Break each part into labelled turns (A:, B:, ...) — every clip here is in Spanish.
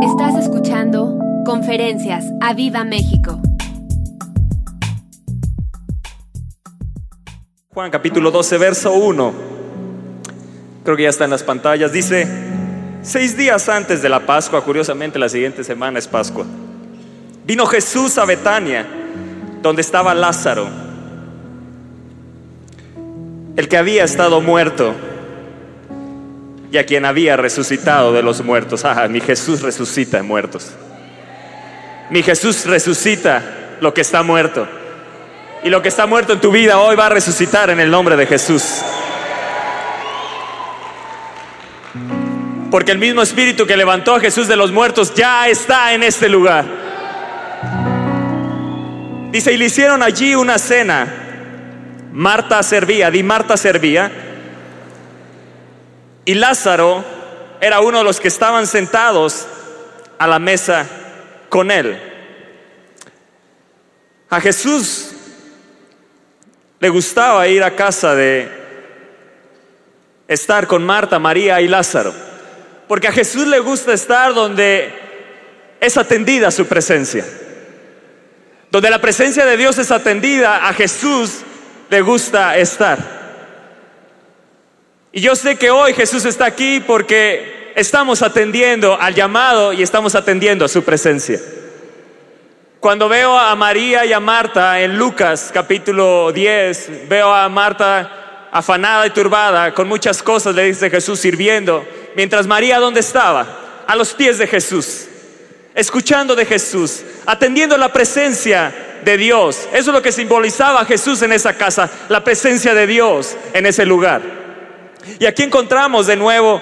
A: Estás escuchando Conferencias a Viva México.
B: Juan capítulo 12, verso 1. Creo que ya está en las pantallas. Dice, seis días antes de la Pascua, curiosamente la siguiente semana es Pascua, vino Jesús a Betania, donde estaba Lázaro, el que había estado muerto y a quien había resucitado de los muertos. Mi Jesús resucita muertos. Mi Jesús resucita lo que está muerto. Y lo que está muerto en tu vida hoy va a resucitar en el nombre de Jesús. Porque el mismo espíritu que levantó a Jesús de los muertos ya está en este lugar. Dice, y le hicieron allí una cena. Marta servía, di Marta servía. Y Lázaro era uno de los que estaban sentados a la mesa con él. A Jesús le gustaba ir a casa de estar con Marta, María y Lázaro. Porque a Jesús le gusta estar donde es atendida su presencia. Donde la presencia de Dios es atendida, a Jesús le gusta estar. Y yo sé que hoy Jesús está aquí porque estamos atendiendo al llamado y estamos atendiendo a su presencia. Cuando veo a María y a Marta en Lucas capítulo 10, veo a Marta afanada y turbada con muchas cosas, le dice Jesús sirviendo, mientras María ¿dónde estaba? A los pies de Jesús, escuchando de Jesús, atendiendo la presencia de Dios. Eso es lo que simbolizaba Jesús en esa casa, la presencia de Dios en ese lugar. Y aquí encontramos de nuevo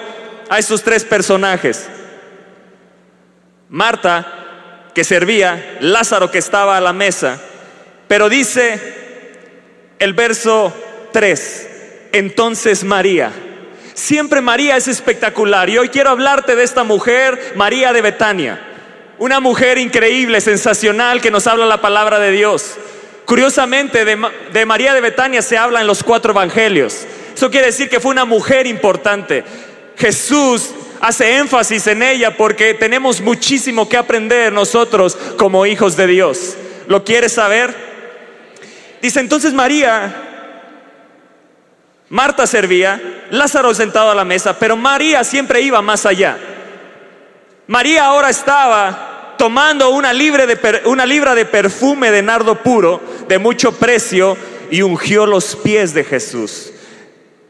B: a estos tres personajes. Marta, que servía, Lázaro que estaba a la mesa, pero dice el verso 3, entonces María. Siempre María es espectacular y hoy quiero hablarte de esta mujer, María de Betania. Una mujer increíble, sensacional, que nos habla la palabra de Dios. Curiosamente, de, de, María de Betania se habla en los cuatro evangelios. Eso quiere decir que fue una mujer importante. Jesús hace énfasis en ella porque tenemos muchísimo que aprender nosotros como hijos de Dios. ¿Lo quieres saber? Dice entonces María, Marta servía, Lázaro sentado a la mesa, pero María siempre iba más allá. María ahora estaba tomando una, de, una libra de perfume de nardo puro de mucho precio y ungió los pies de Jesús.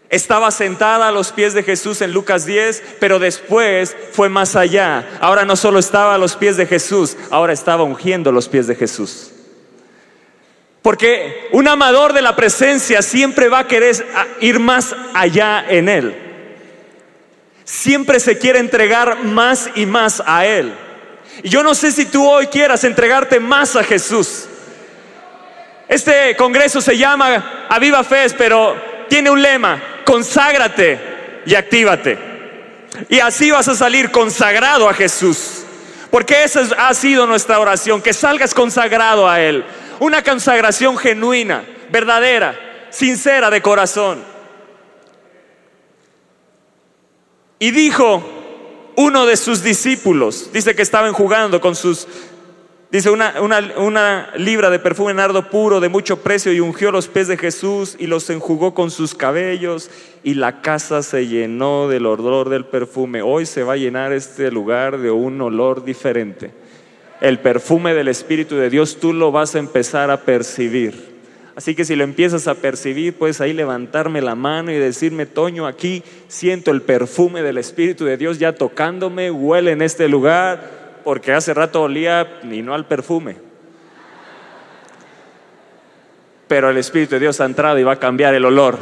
B: Estaba sentada a los pies de Jesús en Lucas 10, pero después fue más allá. Ahora no solo estaba a los pies de Jesús, ahora estaba ungiendo los pies de Jesús. Porque un amador de la presencia siempre va a querer ir más allá en Él. Siempre se quiere entregar más y más a Él. Y yo no sé si tú hoy quieras entregarte más a Jesús. Este congreso se llama Aviva Fe, pero tiene un lema, conságrate y actívate. Y así vas a salir consagrado a Jesús. Porque esa ha sido nuestra oración, que salgas consagrado a Él. Una consagración genuina, verdadera, sincera de corazón. Y dijo uno de sus discípulos, dice que estaban jugando con sus Dice una, una, libra de perfume nardo puro de mucho precio y ungió los pies de Jesús y los enjugó con sus cabellos y la casa se llenó del olor del perfume. Hoy se va a llenar este lugar de un olor diferente. El perfume del Espíritu de Dios tú lo vas a empezar a percibir. Así que si lo empiezas a percibir, puedes ahí levantarme la mano y decirme, Toño, aquí siento el perfume del Espíritu de Dios ya tocándome, huele en este lugar porque hace rato olía y no al perfume. Pero el Espíritu de Dios ha entrado y va a cambiar el olor.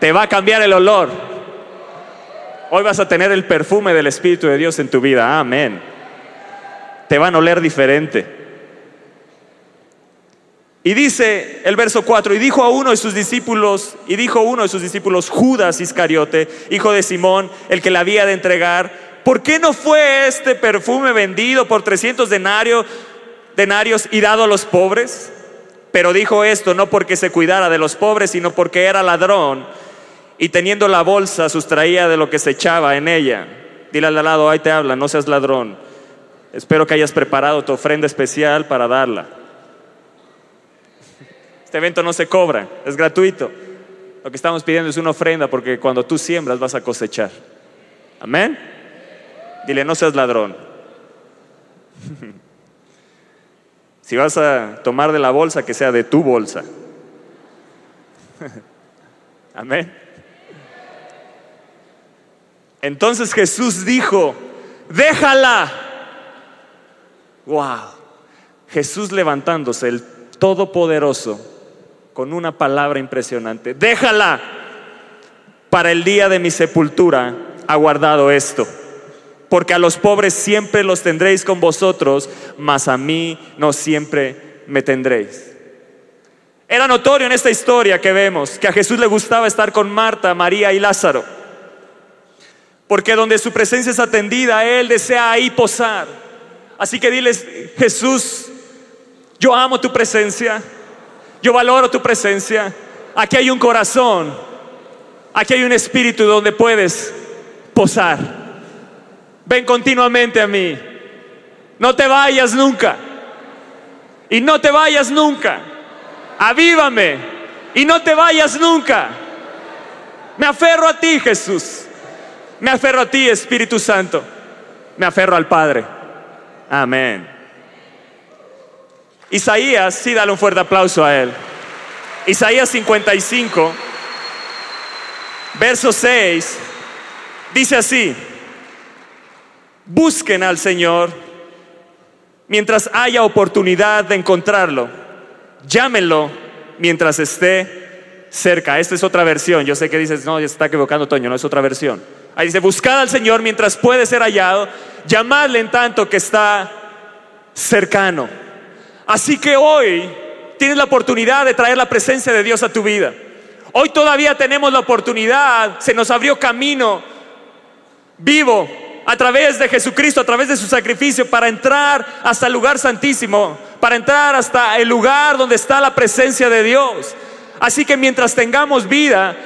B: Te va a cambiar el olor. Hoy vas a tener el perfume del Espíritu de Dios en tu vida. Amén. Te van a oler diferente. Y dice el verso 4, y dijo a uno de sus discípulos, y dijo uno de sus discípulos, Judas Iscariote, hijo de Simón, el que la había de entregar, ¿Por qué no fue este perfume vendido por 300 denarios, y dado a los pobres? Pero dijo esto no porque se cuidara de los pobres, sino porque era ladrón y teniendo la bolsa sustraía de lo que se echaba en ella. Dile al lado, ahí te habla, no seas ladrón. Espero que hayas preparado tu ofrenda especial para darla. Este evento no se cobra, es gratuito. Lo que estamos pidiendo es una ofrenda porque cuando tú siembras vas a cosechar. Amén. Dile, no seas ladrón. Si vas a tomar de la bolsa, que sea de tu bolsa. Amén. Entonces Jesús dijo, déjala. Wow. Jesús levantándose, el Todopoderoso, con una palabra impresionante, déjala. Para el día de mi sepultura ha guardado esto. Porque a los pobres siempre los tendréis con vosotros, mas a mí no siempre me tendréis. Era notorio en esta historia que vemos que a Jesús le gustaba estar con Marta, María y Lázaro. Porque donde su presencia es atendida, Él desea ahí posar. Así que diles, Jesús, yo amo tu presencia, yo valoro tu presencia. Aquí hay un corazón, aquí hay un espíritu donde puedes posar. Ven continuamente a mí. No te vayas nunca. Y no te vayas nunca avívame y no te vayas nunca. Me aferro a ti, Jesús. Me aferro a ti, Espíritu Santo. Me aferro al Padre. Amén. Isaías, sí, dale un fuerte aplauso a él. Isaías 55, verso 6, dice así, busquen al Señor mientras haya oportunidad de encontrarlo llámenlo mientras esté cerca. Esta es otra versión. Yo sé que dices, no, ya se está equivocando Toño, no es otra versión. Ahí dice, buscad al Señor mientras puede ser hallado, llamadle en tanto que está cercano. Así que hoy tienes la oportunidad de traer la presencia de Dios a tu vida. Hoy todavía tenemos la oportunidad, se nos abrió camino vivo a través de Jesucristo, a través de su sacrificio, para entrar hasta el lugar santísimo, para entrar hasta el lugar donde está la presencia de Dios. Así que mientras tengamos vida,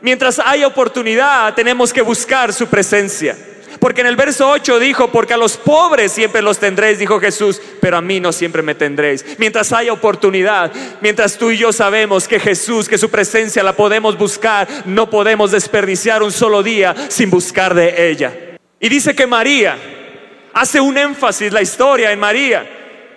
B: mientras haya oportunidad, tenemos que buscar su presencia. Porque en el verso 8 dijo, porque a los pobres siempre los tendréis, dijo Jesús, pero a mí no siempre me tendréis. Mientras haya oportunidad, mientras tú y yo sabemos que Jesús, que su presencia la podemos buscar, no podemos desperdiciar un solo día sin buscar de ella. Y dice que María, hace un énfasis la historia en María.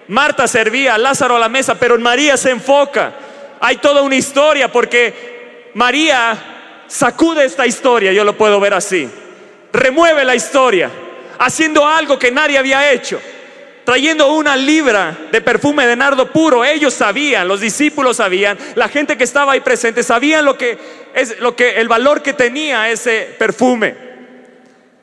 B: Marta servía, Lázaro a la mesa, pero en María se enfoca. Hay toda una historia porque María sacude esta historia, yo lo puedo ver así. Remueve la historia, haciendo algo que nadie había hecho. Trayendo una libra de perfume de nardo puro, ellos sabían, los discípulos sabían, la gente que estaba ahí presente sabían lo que es lo que el valor que tenía ese perfume.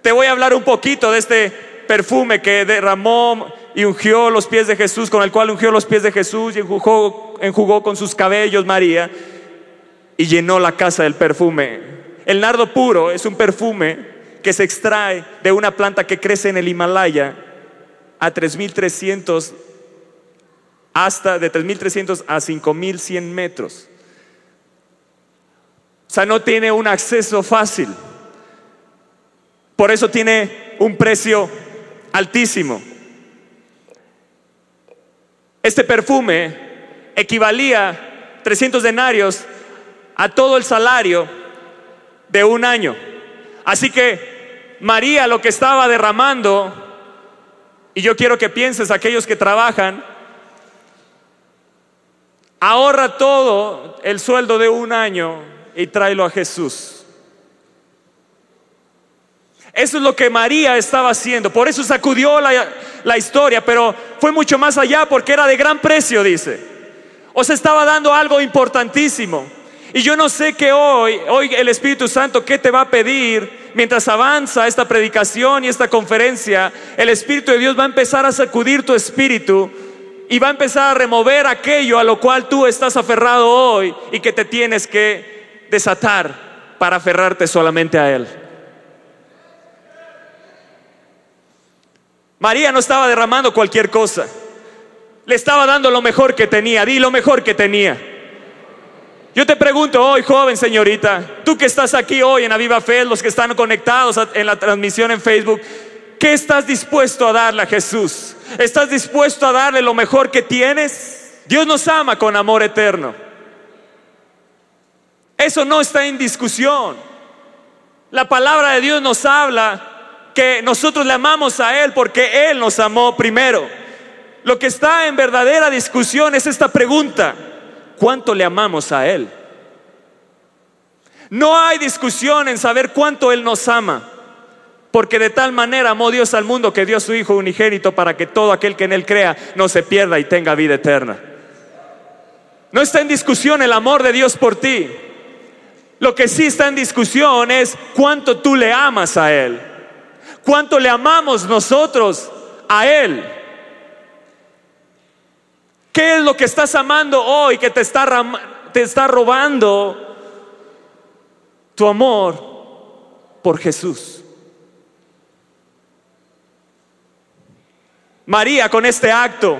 B: Te voy a hablar un poquito de este perfume que derramó y ungió los pies de Jesús, con el cual ungió los pies de Jesús y enjugó, con sus cabellos María y llenó la casa del perfume. El nardo puro es un perfume que se extrae de una planta que crece en el Himalaya a 3300 hasta de 3300 a 5100 metros. O sea, no tiene un acceso fácil. Por eso tiene un precio altísimo. Este perfume equivalía 300 denarios a todo el salario de un año. Así que María lo que estaba derramando, y yo quiero que pienses aquellos que trabajan, ahorra todo el sueldo de un año y tráelo a Jesús. Eso es lo que María estaba haciendo. Por eso sacudió la, historia, pero fue mucho más allá porque era de gran precio, dice. O se estaba dando algo importantísimo. Y yo no sé que hoy, hoy el Espíritu Santo, ¿qué te va a pedir mientras avanza esta predicación y esta conferencia? El Espíritu de Dios va a empezar a sacudir tu espíritu y va a empezar a remover aquello a lo cual tú estás aferrado hoy y que te tienes que desatar para aferrarte solamente a Él. María no estaba derramando cualquier cosa. Le estaba dando lo mejor que tenía. Di lo mejor que tenía. Yo te pregunto hoy, joven señorita, tú que estás aquí hoy en Aviva Fe, los que están conectados en la transmisión en Facebook, ¿Qué estás dispuesto a darle a Jesús? ¿Estás dispuesto a darle lo mejor que tienes? Dios nos ama con amor eterno. Eso no está en discusión. La palabra de Dios nos habla que nosotros le amamos a Él porque Él nos amó primero. Lo que está en verdadera discusión es esta pregunta. ¿Cuánto le amamos a Él? No hay discusión en saber cuánto Él nos ama. Porque de tal manera amó Dios al mundo que dio a su Hijo unigénito para que todo aquel que en Él crea no se pierda y tenga vida eterna. No está en discusión el amor de Dios por ti. Lo que sí está en discusión es cuánto tú le amas a Él. Cuánto le amamos nosotros a Él. ¿Qué es lo que estás amando hoy que te está, te está robando tu amor por Jesús? María con este acto,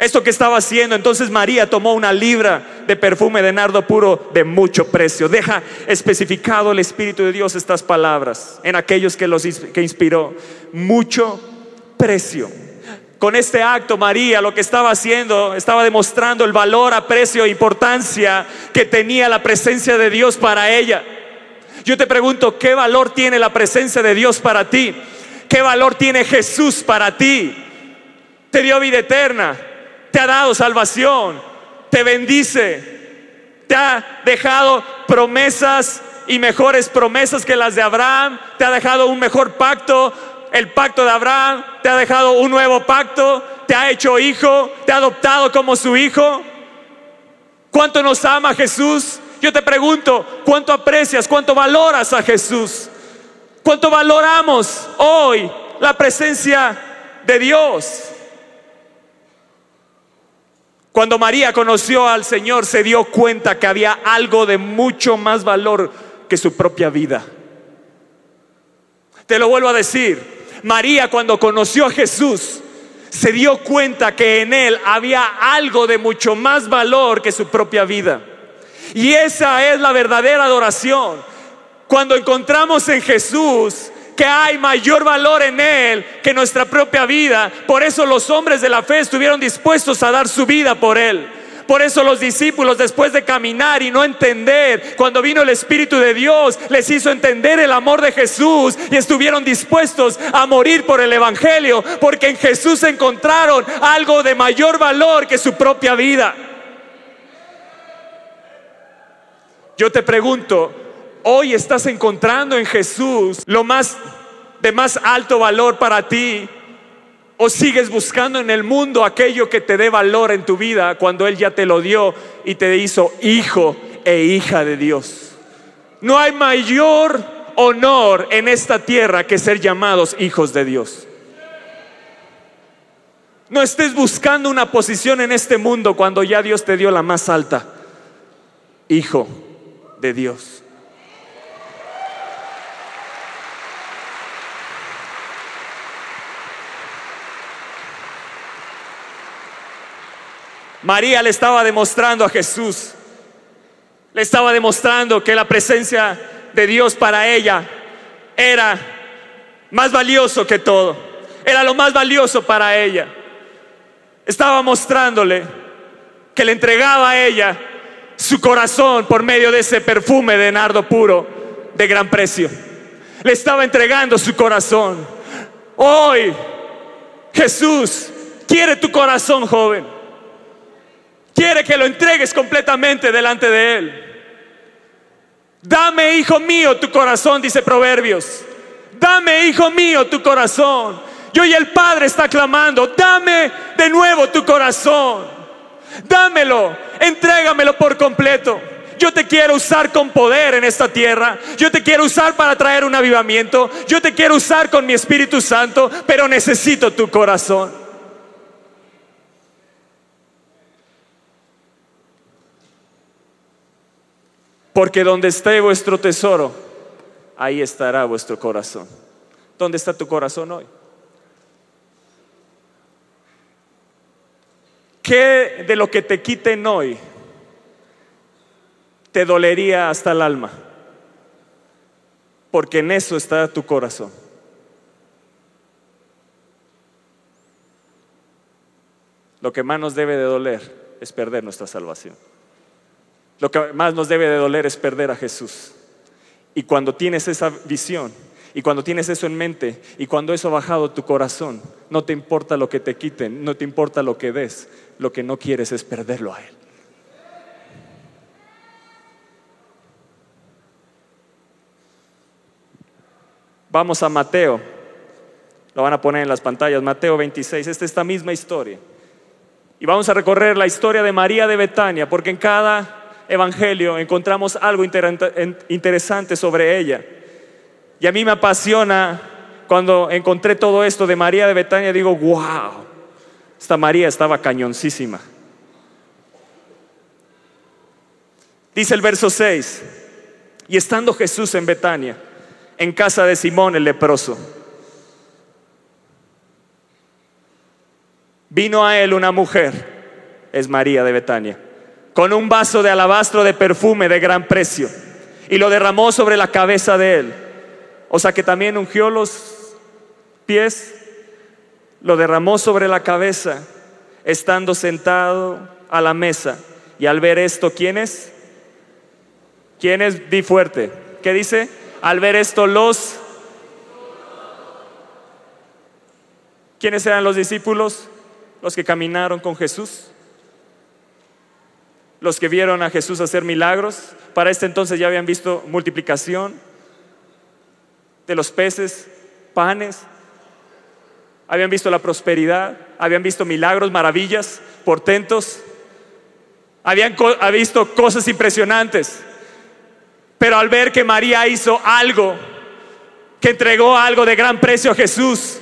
B: esto que estaba haciendo, entonces María tomó una libra de perfume de nardo puro de mucho precio. Deja especificado el Espíritu de Dios estas palabras en aquellos que los que inspiró. Mucho precio. Con este acto María lo que estaba haciendo, estaba demostrando el valor, aprecio e importancia que tenía la presencia de Dios para ella. Yo te pregunto, ¿qué valor tiene la presencia de Dios para ti? ¿Qué valor tiene Jesús para ti? te dio vida eterna, te ha dado salvación, te bendice, te ha dejado promesas y mejores promesas que las de Abraham, te ha dejado un mejor pacto, el pacto de Abraham, te ha dejado un nuevo pacto, te ha hecho hijo, te ha adoptado como su hijo. ¿Cuánto nos ama Jesús? Yo te pregunto, ¿cuánto aprecias, cuánto valoras a Jesús? ¿Cuánto valoramos hoy la presencia de Dios? Cuando María conoció al Señor se dio cuenta que había algo de mucho más valor que su propia vida. Te lo vuelvo a decir, María cuando conoció a Jesús se dio cuenta que en él había algo de mucho más valor que su propia vida. Y esa es la verdadera adoración. Cuando encontramos en Jesús que hay mayor valor en Él que nuestra propia vida. Por eso los hombres de la fe estuvieron dispuestos a dar su vida por Él. Por eso los discípulos, después de caminar y no entender, cuando vino el Espíritu de Dios, les hizo entender el amor de Jesús y estuvieron dispuestos a morir por el Evangelio, porque en Jesús encontraron algo de mayor valor que su propia vida. Yo te pregunto, hoy estás encontrando en Jesús lo más de más alto valor para ti o sigues buscando en el mundo aquello que te dé valor en tu vida cuando Él ya te lo dio y te hizo hijo e hija de Dios. No hay mayor honor en esta tierra que ser llamados hijos de Dios. No estés buscando una posición en este mundo cuando ya Dios te dio la más alta. Hijo de Dios. María le estaba demostrando a Jesús, le estaba demostrando que la presencia de Dios para ella era más valioso que todo, era lo más valioso para ella. Estaba mostrándole que le entregaba a ella su corazón por medio de ese perfume de nardo puro de gran precio. Le estaba entregando su corazón. Hoy Jesús quiere tu corazón, joven. Quiere que lo entregues completamente delante de Él. Dame, hijo mío, tu corazón, dice Proverbios. Dame, hijo mío, tu corazón. Yo y el Padre está clamando, dame de nuevo tu corazón. Dámelo, entrégamelo por completo. Yo te quiero usar con poder en esta tierra. Yo te quiero usar para traer un avivamiento. Yo te quiero usar con mi Espíritu Santo, pero necesito tu corazón. Porque donde esté vuestro tesoro, ahí estará vuestro corazón. ¿Dónde está tu corazón hoy? ¿Qué de lo que te quiten hoy te dolería hasta el alma? Porque en eso está tu corazón. Lo que más nos debe de doler es perder nuestra salvación. Lo que más nos debe de doler es perder a Jesús. Y cuando tienes esa visión, y cuando tienes eso en mente, y cuando eso ha bajado tu corazón, no te importa lo que te quiten, no te importa lo que des, lo que no quieres es perderlo a Él. Vamos a Mateo, lo van a poner en las pantallas, Mateo 26, esta es esta misma historia. Y vamos a recorrer la historia de María de Betania, porque en cada evangelio encontramos algo interesante sobre ella. Y a mí me apasiona cuando encontré todo esto de María de Betania, digo, wow, esta María estaba cañoncísima. Dice el verso 6, y estando Jesús en Betania, en casa de Simón el leproso, vino a él una mujer, es María de Betania con un vaso de alabastro de perfume de gran precio y lo derramó sobre la cabeza de él. O sea que también ungió los pies, lo derramó sobre la cabeza, estando sentado a la mesa. Y al ver esto, ¿quién es? ¿Quién es? Di fuerte. ¿Qué dice? Al ver esto, los... ¿Quiénes eran los discípulos? Los que caminaron con Jesús los que vieron a Jesús hacer milagros. Para este entonces ya habían visto multiplicación de los peces, panes. Habían visto la prosperidad, habían visto milagros, maravillas, portentos. Habían visto cosas impresionantes. Pero al ver que María hizo algo, que entregó algo de gran precio a Jesús,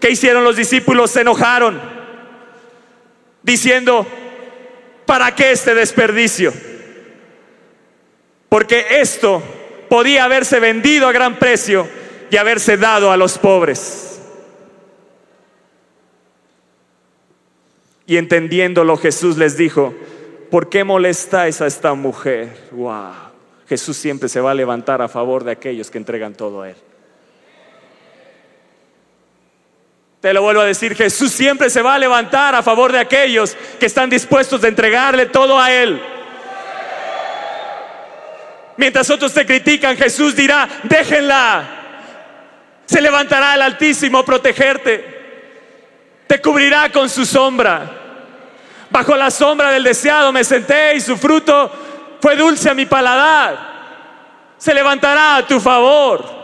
B: ¿qué hicieron los discípulos? Se enojaron, diciendo, ¿Para qué este desperdicio? Porque esto podía haberse vendido a gran precio y haberse dado a los pobres. Y entendiéndolo Jesús les dijo, ¿por qué molestáis a esta mujer? Wow. Jesús siempre se va a levantar a favor de aquellos que entregan todo a Él. Te lo vuelvo a decir, Jesús siempre se va a levantar a favor de aquellos que están dispuestos a entregarle todo a Él. Mientras otros te critican, Jesús dirá, déjenla. Se levantará el Altísimo a protegerte. Te cubrirá con su sombra. Bajo la sombra del deseado me senté y su fruto fue dulce a mi paladar. Se levantará a tu favor.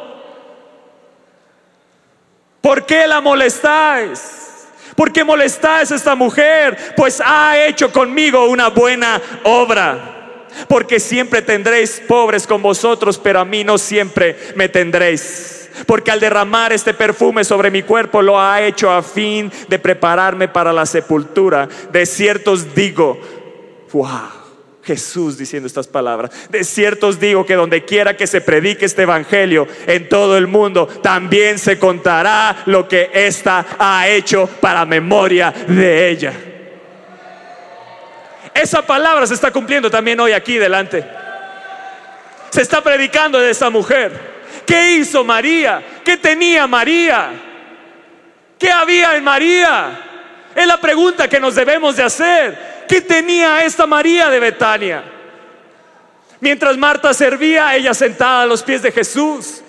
B: ¿Por qué la molestáis? ¿Por qué molestáis a esta mujer? Pues ha hecho conmigo una buena obra. Porque siempre tendréis pobres con vosotros, pero a mí no siempre me tendréis. Porque al derramar este perfume sobre mi cuerpo lo ha hecho a fin de prepararme para la sepultura. De cierto os digo, wow Jesús diciendo estas palabras. De cierto os digo que donde quiera que se predique este evangelio en todo el mundo, también se contará lo que ésta ha hecho para memoria de ella. Esa palabra se está cumpliendo también hoy aquí delante. Se está predicando de esa mujer. ¿Qué hizo María? ¿Qué tenía María? ¿Qué había en María? Es la pregunta que nos debemos de hacer. ¿Qué tenía esta María de Betania? Mientras Marta servía, ella sentada a los pies de Jesús.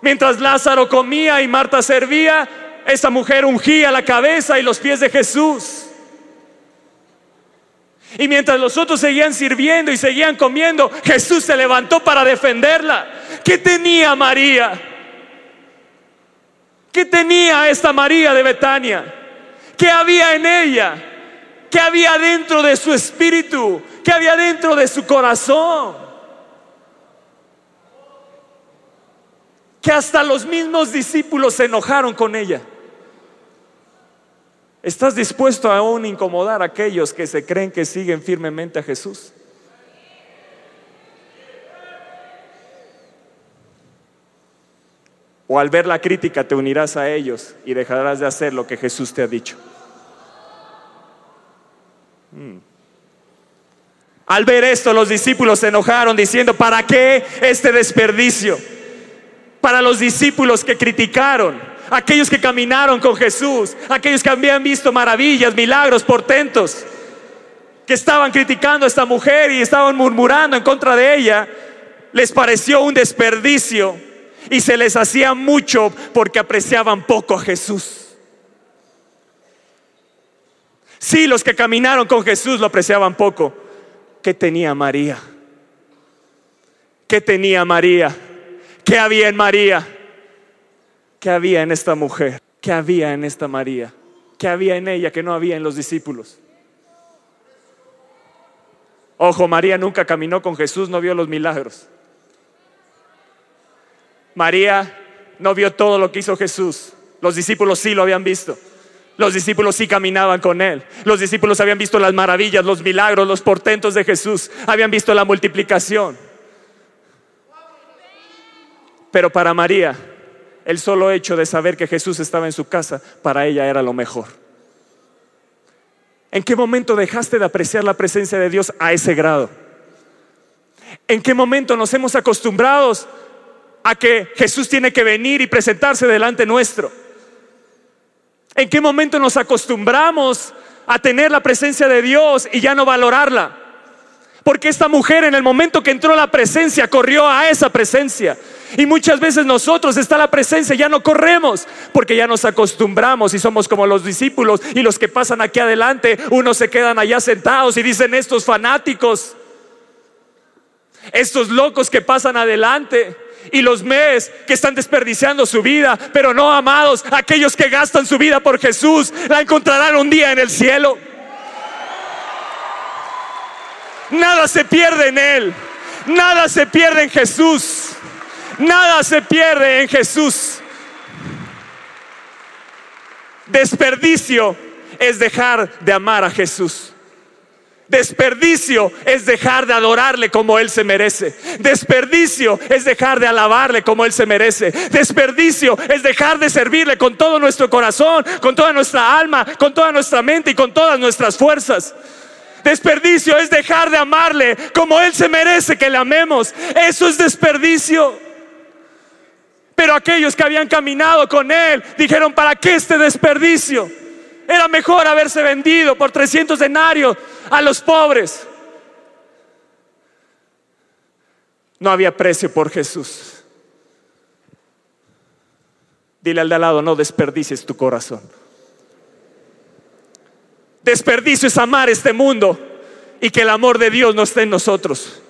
B: Mientras Lázaro comía y Marta servía, esa mujer ungía la cabeza y los pies de Jesús. Y mientras los otros seguían sirviendo y seguían comiendo, Jesús se levantó para defenderla. ¿Qué tenía María? ¿Qué tenía esta María de Betania? ¿Qué había en ella? ¿Qué había dentro de su espíritu? ¿Qué había dentro de su corazón? Que hasta los mismos discípulos se enojaron con ella. ¿Estás dispuesto a aún incomodar a aquellos que se creen que siguen firmemente a Jesús? O al ver la crítica te unirás a ellos y dejarás de hacer lo que Jesús te ha dicho. Al ver esto, los discípulos se enojaron diciendo, ¿para qué este desperdicio? Para los discípulos que criticaron, aquellos que caminaron con Jesús, aquellos que habían visto maravillas, milagros, portentos, que estaban criticando a esta mujer y estaban murmurando en contra de ella, les pareció un desperdicio y se les hacía mucho porque apreciaban poco a Jesús. Sí, los que caminaron con Jesús lo apreciaban poco. ¿Qué tenía María? ¿Qué tenía María? ¿Qué había en María? ¿Qué había en esta mujer? ¿Qué había en esta María? ¿Qué había en ella que no había en los discípulos? Ojo, María nunca caminó con Jesús, no vio los milagros. María no vio todo lo que hizo Jesús. Los discípulos sí lo habían visto. Los discípulos sí caminaban con Él. Los discípulos habían visto las maravillas, los milagros, los portentos de Jesús. Habían visto la multiplicación. Pero para María, el solo hecho de saber que Jesús estaba en su casa, para ella era lo mejor. ¿En qué momento dejaste de apreciar la presencia de Dios a ese grado? ¿En qué momento nos hemos acostumbrado a que Jesús tiene que venir y presentarse delante nuestro? ¿En qué momento nos acostumbramos a tener la presencia de Dios y ya no valorarla? Porque esta mujer en el momento que entró la presencia corrió a esa presencia. Y muchas veces nosotros está la presencia, ya no corremos, porque ya nos acostumbramos y somos como los discípulos y los que pasan aquí adelante, unos se quedan allá sentados y dicen estos fanáticos, estos locos que pasan adelante y los mes que están desperdiciando su vida, pero no amados, aquellos que gastan su vida por Jesús, la encontrarán un día en el cielo. Nada se pierde en Él, nada se pierde en Jesús, nada se pierde en Jesús. Desperdicio es dejar de amar a Jesús. Desperdicio es dejar de adorarle como Él se merece. Desperdicio es dejar de alabarle como Él se merece. Desperdicio es dejar de servirle con todo nuestro corazón, con toda nuestra alma, con toda nuestra mente y con todas nuestras fuerzas. Desperdicio es dejar de amarle como Él se merece que le amemos. Eso es desperdicio. Pero aquellos que habían caminado con Él dijeron, ¿para qué este desperdicio? Era mejor haberse vendido por 300 denarios a los pobres. No había precio por Jesús. Dile al de al lado, no desperdicies tu corazón. Desperdicio es amar este mundo y que el amor de Dios no esté en nosotros.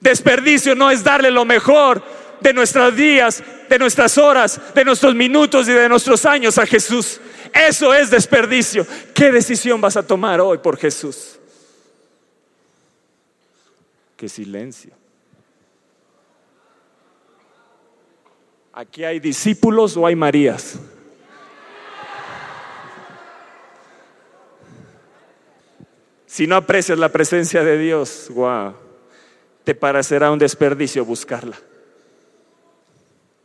B: Desperdicio no es darle lo mejor de nuestros días, de nuestras horas, de nuestros minutos y de nuestros años a Jesús. Eso es desperdicio. ¿Qué decisión vas a tomar hoy por Jesús? Qué silencio. ¿Aquí hay discípulos o hay Marías? Si no aprecias la presencia de Dios, wow, te parecerá un desperdicio buscarla.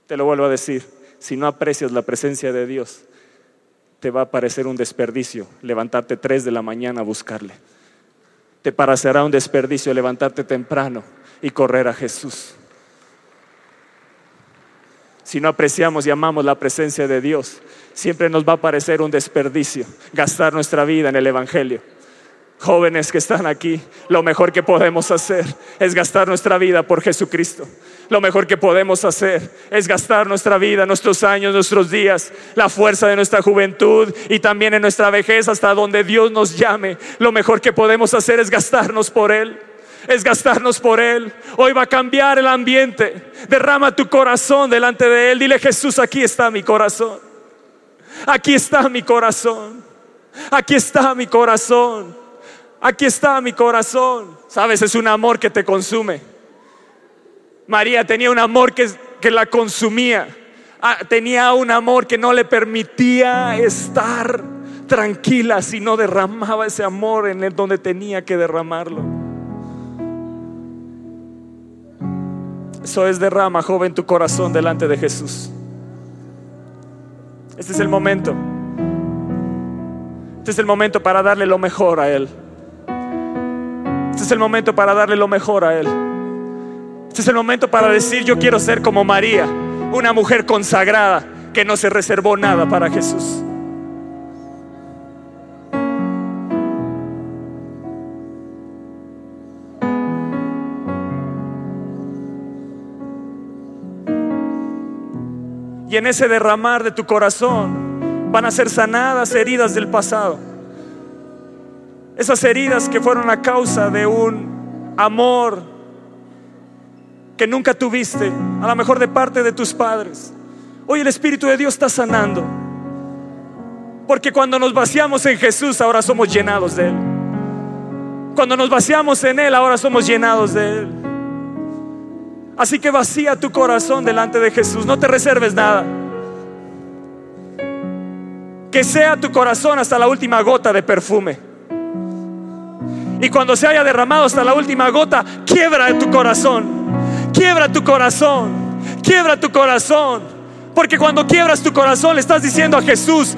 B: Te lo vuelvo a decir, si no aprecias la presencia de Dios, te va a parecer un desperdicio levantarte tres de la mañana a buscarle. Te parecerá un desperdicio levantarte temprano y correr a Jesús. Si no apreciamos y amamos la presencia de Dios, siempre nos va a parecer un desperdicio gastar nuestra vida en el Evangelio. Jóvenes que están aquí, lo mejor que podemos hacer es gastar nuestra vida por Jesucristo. Lo mejor que podemos hacer es gastar nuestra vida, nuestros años, nuestros días, la fuerza de nuestra juventud y también en nuestra vejez hasta donde Dios nos llame. Lo mejor que podemos hacer es gastarnos por Él es gastarnos por Él. Hoy va a cambiar el ambiente. Derrama tu corazón delante de Él. Dile Jesús, aquí está mi corazón. Aquí está mi corazón. Aquí está mi corazón aquí está mi corazón. Sabes, es un amor que te consume. María tenía un amor que, que la consumía. Ah, tenía un amor que no le permitía estar tranquila si no derramaba ese amor en donde tenía que derramarlo. Eso es derrama, joven, tu corazón delante de Jesús. Este es el momento. Este es el momento para darle lo mejor a Él. Este es el momento para darle lo mejor a Él. Este es el momento para decir, yo quiero ser como María. una mujer consagrada que no se reservó nada para Jesús. Y en ese derramar de tu corazón van a ser sanadas heridas del pasado. Esas heridas que fueron a causa de un amor que nunca tuviste, a lo mejor de parte de tus padres. Hoy el Espíritu de Dios está sanando. Porque cuando nos vaciamos en Jesús, ahora somos llenados de Él. Cuando nos vaciamos en Él, ahora somos llenados de Él. Así que vacía tu corazón delante de Jesús, no te reserves nada. Que sea tu corazón hasta la última gota de perfume. Y cuando se haya derramado hasta la última gota, quiebra tu corazón. Quiebra tu corazón. Quiebra tu corazón. Porque cuando quiebras tu corazón le estás diciendo a Jesús,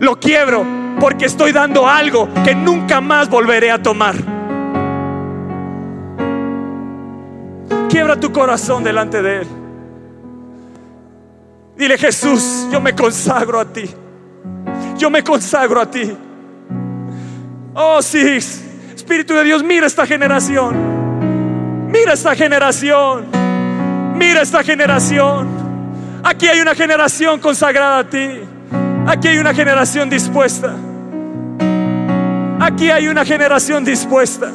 B: lo quiebro porque estoy dando algo que nunca más volveré a tomar. Quiebra tu corazón delante de Él. Dile Jesús, yo me consagro a ti. Yo me consagro a ti. Oh sí, Espíritu de Dios, mira esta generación. Mira esta generación. Mira esta generación. Aquí hay una generación consagrada a ti. Aquí hay una generación dispuesta. Aquí hay una generación dispuesta.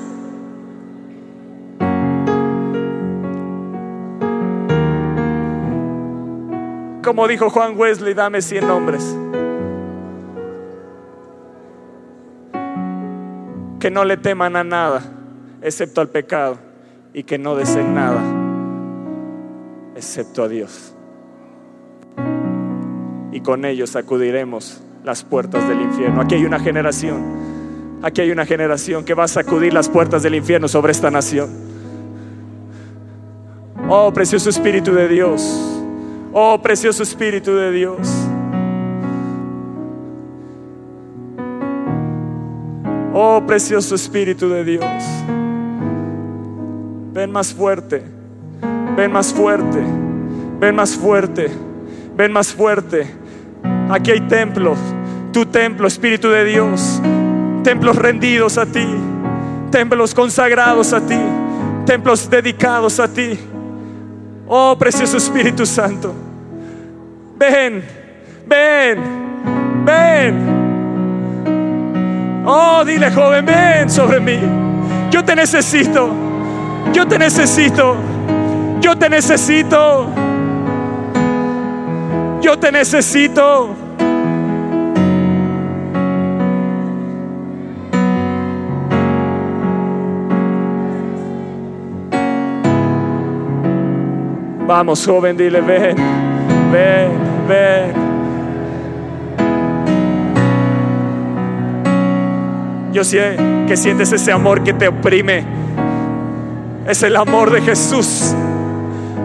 B: Como dijo Juan Wesley, dame 100 nombres. Que no le teman a nada, excepto al pecado, y que no deseen nada, excepto a Dios. Y con ellos sacudiremos las puertas del infierno. Aquí hay una generación, aquí hay una generación que va a sacudir las puertas del infierno sobre esta nación. Oh, precioso Espíritu de Dios. Oh, precioso Espíritu de Dios. Oh, precioso Espíritu de Dios. Ven más fuerte. Ven más fuerte. Ven más fuerte. Ven más fuerte. Aquí hay templos. Tu templo, Espíritu de Dios. Templos rendidos a ti. Templos consagrados a ti. Templos dedicados a ti. Oh, precioso Espíritu Santo. Ven, ven, ven. Oh, dile joven, ven sobre mí. Yo te necesito. Yo te necesito. Yo te necesito. Yo te necesito. Vamos, joven, dile, ven, ven, ven. Yo sé que sientes ese amor que te oprime. Es el amor de Jesús.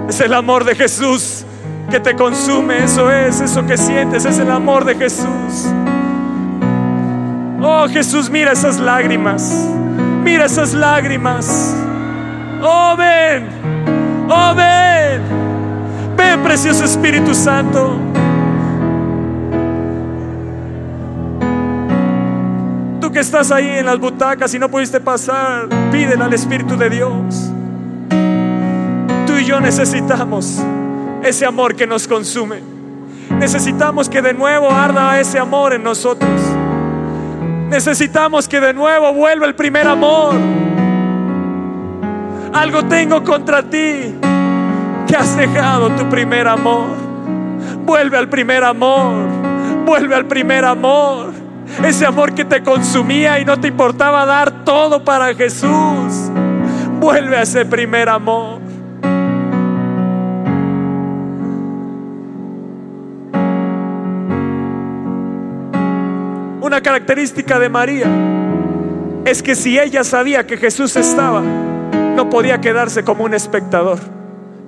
B: Es el amor de Jesús que te consume. Eso es, eso que sientes. Es el amor de Jesús. Oh Jesús, mira esas lágrimas. Mira esas lágrimas. Oh, ven. Oh, ven. Ven, precioso Espíritu Santo. Que estás ahí en las butacas y no pudiste pasar, pídele al Espíritu de Dios. Tú y yo necesitamos ese amor que nos consume. Necesitamos que de nuevo arda ese amor en nosotros. Necesitamos que de nuevo vuelva el primer amor. Algo tengo contra ti que has dejado tu primer amor. Vuelve al primer amor. Vuelve al primer amor. Ese amor que te consumía y no te importaba dar todo para Jesús. Vuelve a ese primer amor. Una característica de María es que si ella sabía que Jesús estaba, no podía quedarse como un espectador,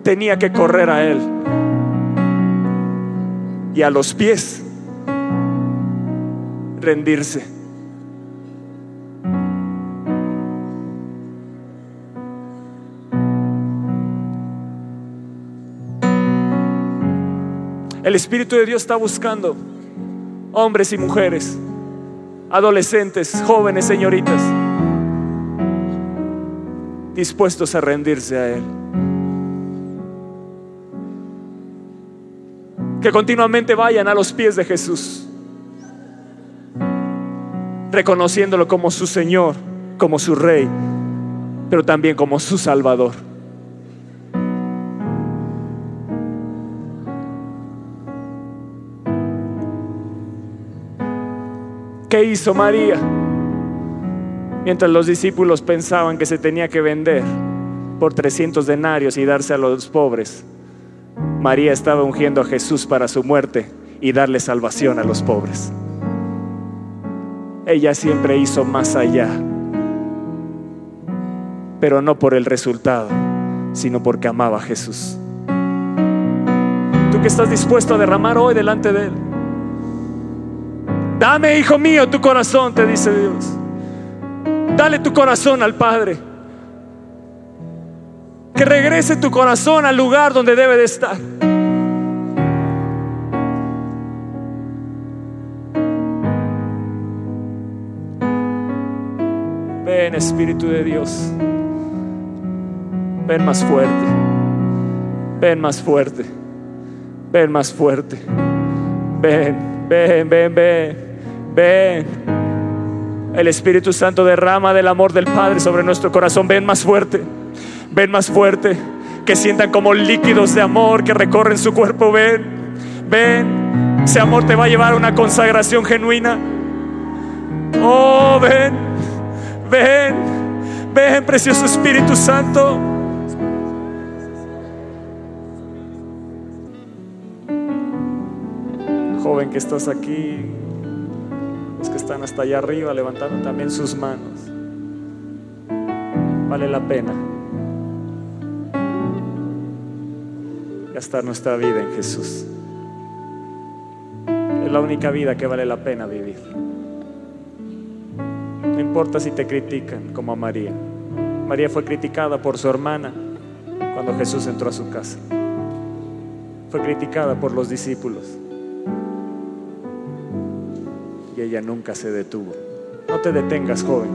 B: tenía que correr a Él. Y a los pies rendirse. El Espíritu de Dios está buscando hombres y mujeres, adolescentes, jóvenes, señoritas, dispuestos a rendirse a Él. Que continuamente vayan a los pies de Jesús, reconociéndolo como su Señor, como su Rey, pero también como su Salvador. ¿Qué hizo María? Mientras los discípulos pensaban que se tenía que vender por 300 denarios y darse a los pobres, María estaba ungiendo a Jesús para su muerte y darle salvación a los pobres. Ella siempre hizo más allá, pero no por el resultado, sino porque amaba a Jesús. ¿Tú que estás dispuesto a derramar hoy delante de Él? Dame, hijo mío, tu corazón, te dice Dios. Dale tu corazón al Padre. Que regrese tu corazón al lugar donde debe de estar. Ven, Espíritu de Dios. Ven más fuerte. Ven más fuerte. Ven más fuerte. Ven, ven, ven, ven. Ven. El Espíritu Santo derrama del amor del Padre sobre nuestro corazón. Ven más fuerte. Ven más fuerte. Que sientan como líquidos de amor que recorren su cuerpo. Ven. Ven. Ese amor te va a llevar a una consagración genuina. Oh, ven. Ven. Ven, precioso Espíritu Santo. Joven que estás aquí, los que están hasta allá arriba levantando también sus manos. Vale la pena gastar nuestra vida en Jesús. Es la única vida que vale la pena vivir. No importa si te critican como a María. María fue criticada por su hermana cuando Jesús entró a su casa. Fue criticada por los discípulos y ella nunca se detuvo. No te detengas, joven.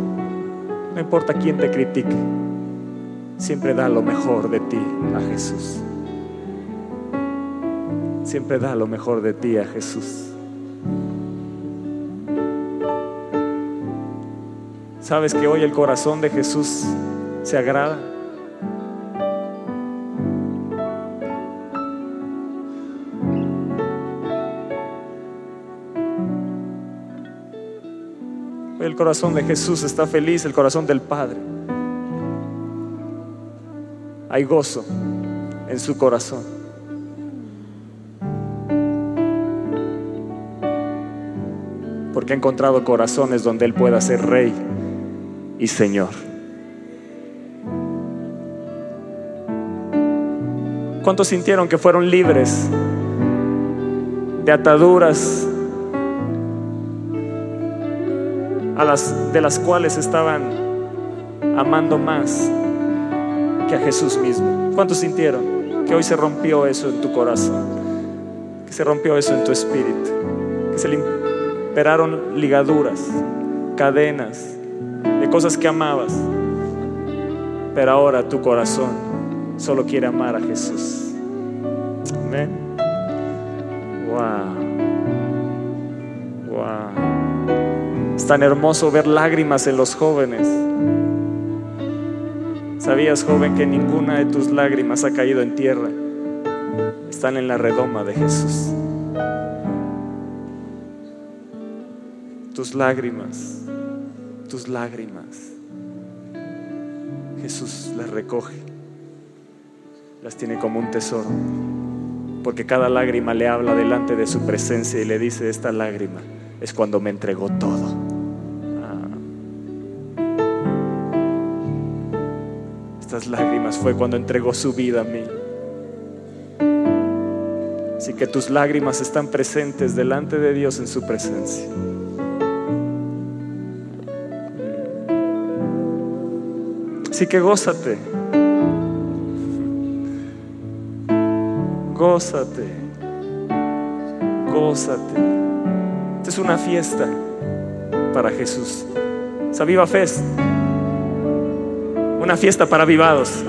B: No importa quién te critique. Siempre da lo mejor de ti a Jesús. Siempre da lo mejor de ti a Jesús. ¿Sabes que hoy el corazón de Jesús se agrada? El corazón de Jesús está feliz, el corazón del Padre. Hay gozo en su corazón. Porque ha encontrado corazones donde Él pueda ser rey y Señor. ¿Cuántos sintieron que fueron libres de ataduras a las, de las cuales estaban amando más que a Jesús mismo. ¿Cuántos sintieron que hoy se rompió eso en tu corazón? Que se rompió eso en tu espíritu. Que se liberaron ligaduras, cadenas de cosas que amabas. Pero ahora tu corazón solo quiere amar a Jesús. Amén. Wow. Wow. Es tan hermoso ver lágrimas en los jóvenes. ¿Sabías, joven, que ninguna de tus lágrimas ha caído en tierra? Están en la redoma de Jesús. Tus lágrimas, tus lágrimas. Jesús las recoge, las tiene como un tesoro, porque cada lágrima le habla delante de su presencia y le dice, esta lágrima es cuando me entregó todo. estas lágrimas fue cuando entregó su vida a mí. Así que tus lágrimas están presentes delante de Dios en su presencia. Así que gózate. Gózate. gózate. Esta es una fiesta para Jesús. Es Viva Fest. Una fiesta para vivados.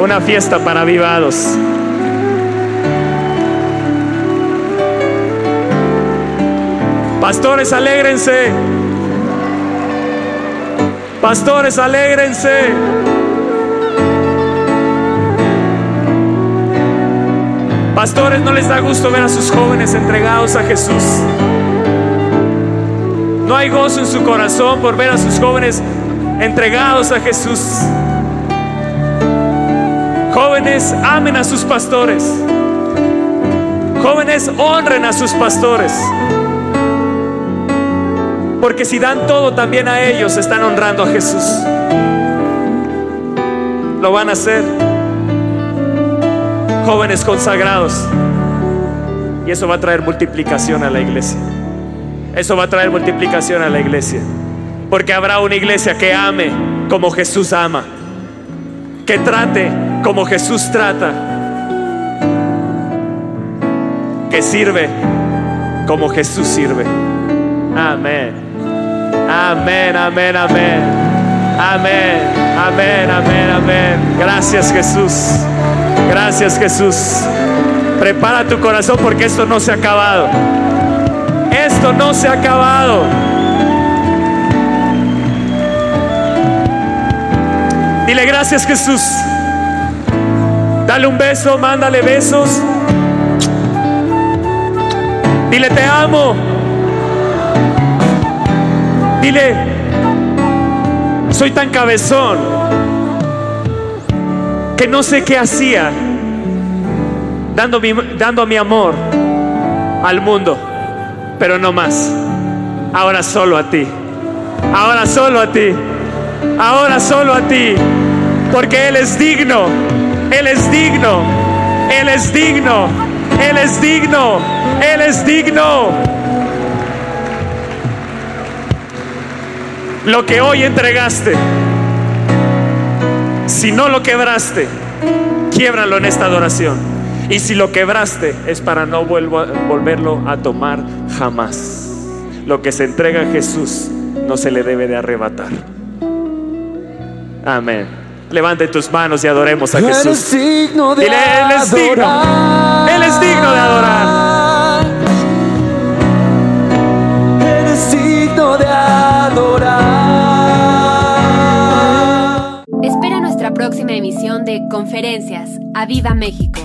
B: Una fiesta para avivados. Pastores, alégrense. Pastores, alégrense. Pastores, no les da gusto ver a sus jóvenes entregados a Jesús. No hay gozo en su corazón por ver a sus jóvenes entregados a Jesús. Jóvenes, amen a sus pastores. Jóvenes, honren a sus pastores. Porque si dan todo también a ellos, están honrando a Jesús. Lo van a hacer. Jóvenes consagrados. Y eso va a traer multiplicación a la iglesia. Eso va a traer multiplicación a la iglesia. Porque habrá una iglesia que ame como Jesús ama. Que trate como Jesús trata. Que sirve como Jesús sirve. Amén. Amén, amén, amén. Amén, amén, amén, amén. Gracias Jesús. Gracias Jesús. Prepara tu corazón porque esto no se ha acabado. Esto no se ha acabado. Dile gracias Jesús. Dale un beso, mándale besos. Dile te amo. Dile, soy tan cabezón que no sé qué hacía dando mi, dando mi amor al mundo, pero no más. Ahora solo a ti. Ahora solo a ti. Ahora solo a ti. Porque Él es digno. Él es digno. Él es digno. Él es digno. Él es digno. Lo que hoy entregaste, si no lo quebraste, quiebralo en esta adoración. Y si lo quebraste, es para no volverlo a tomar jamás. Lo que se entrega a Jesús no se le debe de arrebatar. Amén. Levante tus manos y adoremos a Jesús. Dile, Él es digno. Él es digno de adorar.
A: De Conferencias. ¡A Viva México!